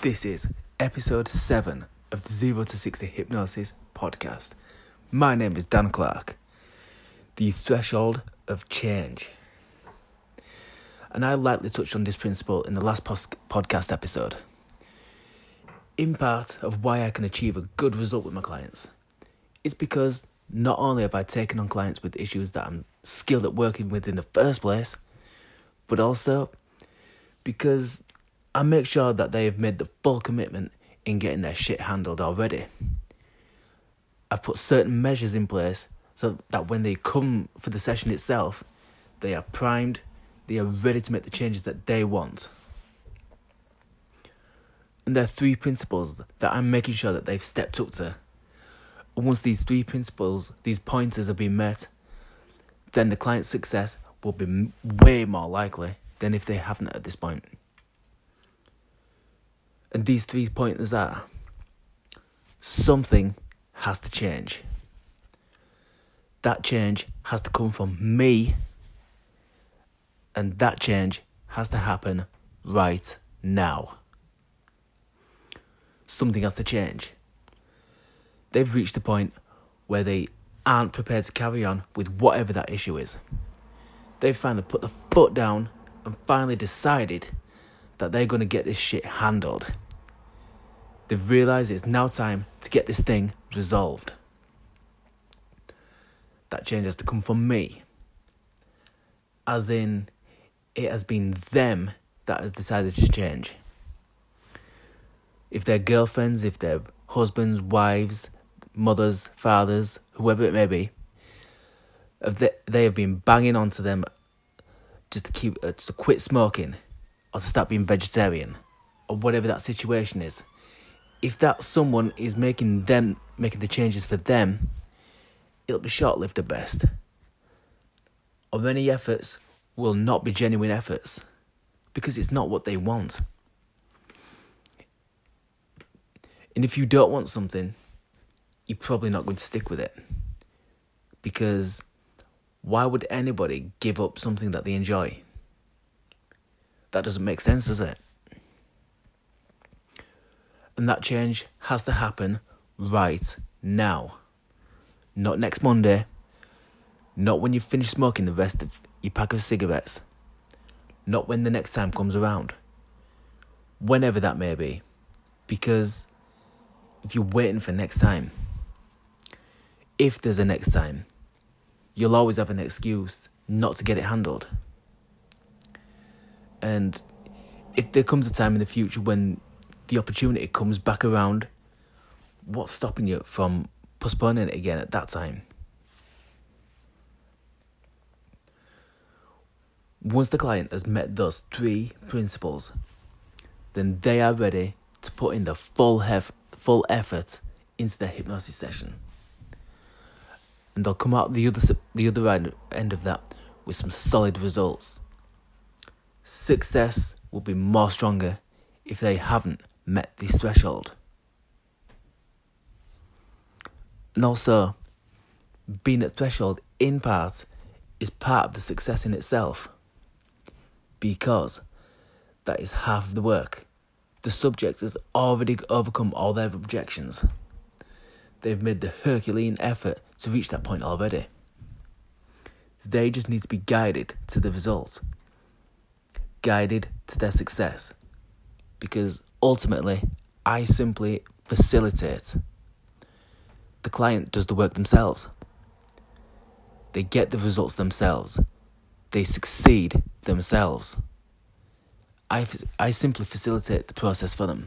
This is episode 7 of the Zero to 60 Hypnosis podcast. My name is Dan Clark. The threshold of change. And I lightly touched on this principle in the last pos- podcast episode. In part of why I can achieve a good result with my clients, it's because not only have I taken on clients with issues that I'm skilled at working with in the first place, but also because I make sure that they have made the full commitment in getting their shit handled already. I've put certain measures in place so that when they come for the session itself, they are primed, they are ready to make the changes that they want. And there are three principles that I'm making sure that they've stepped up to. And once these three principles, these pointers have been met, then the client's success will be way more likely than if they haven't at this point. And these three pointers are something has to change. That change has to come from me, and that change has to happen right now. Something has to change. They've reached a point where they aren't prepared to carry on with whatever that issue is. They've finally put the foot down and finally decided that they're going to get this shit handled. They've realised it's now time to get this thing resolved. That change has to come from me. As in, it has been them that has decided to change. If they're girlfriends, if they're husbands, wives, mothers, fathers, whoever it may be, they have been banging onto them just to keep uh, to quit smoking or to start being vegetarian or whatever that situation is if that someone is making them making the changes for them it'll be short-lived at best or any efforts will not be genuine efforts because it's not what they want and if you don't want something you're probably not going to stick with it because why would anybody give up something that they enjoy? That doesn't make sense, does it? And that change has to happen right now. Not next Monday. Not when you finish smoking the rest of your pack of cigarettes. Not when the next time comes around. Whenever that may be. Because if you're waiting for next time, if there's a next time, you'll always have an excuse not to get it handled. And if there comes a time in the future when the opportunity comes back around, what's stopping you from postponing it again at that time? Once the client has met those three principles, then they are ready to put in the full, hef- full effort into the hypnosis session and they'll come out the other the other end of that with some solid results. Success will be more stronger if they haven't met this threshold. And also, being at threshold in part is part of the success in itself. Because that is half of the work. The subject has already overcome all their objections. They've made the Herculean effort to reach that point already. They just need to be guided to the result, guided to their success. Because ultimately, I simply facilitate. The client does the work themselves. They get the results themselves. They succeed themselves. I, I simply facilitate the process for them.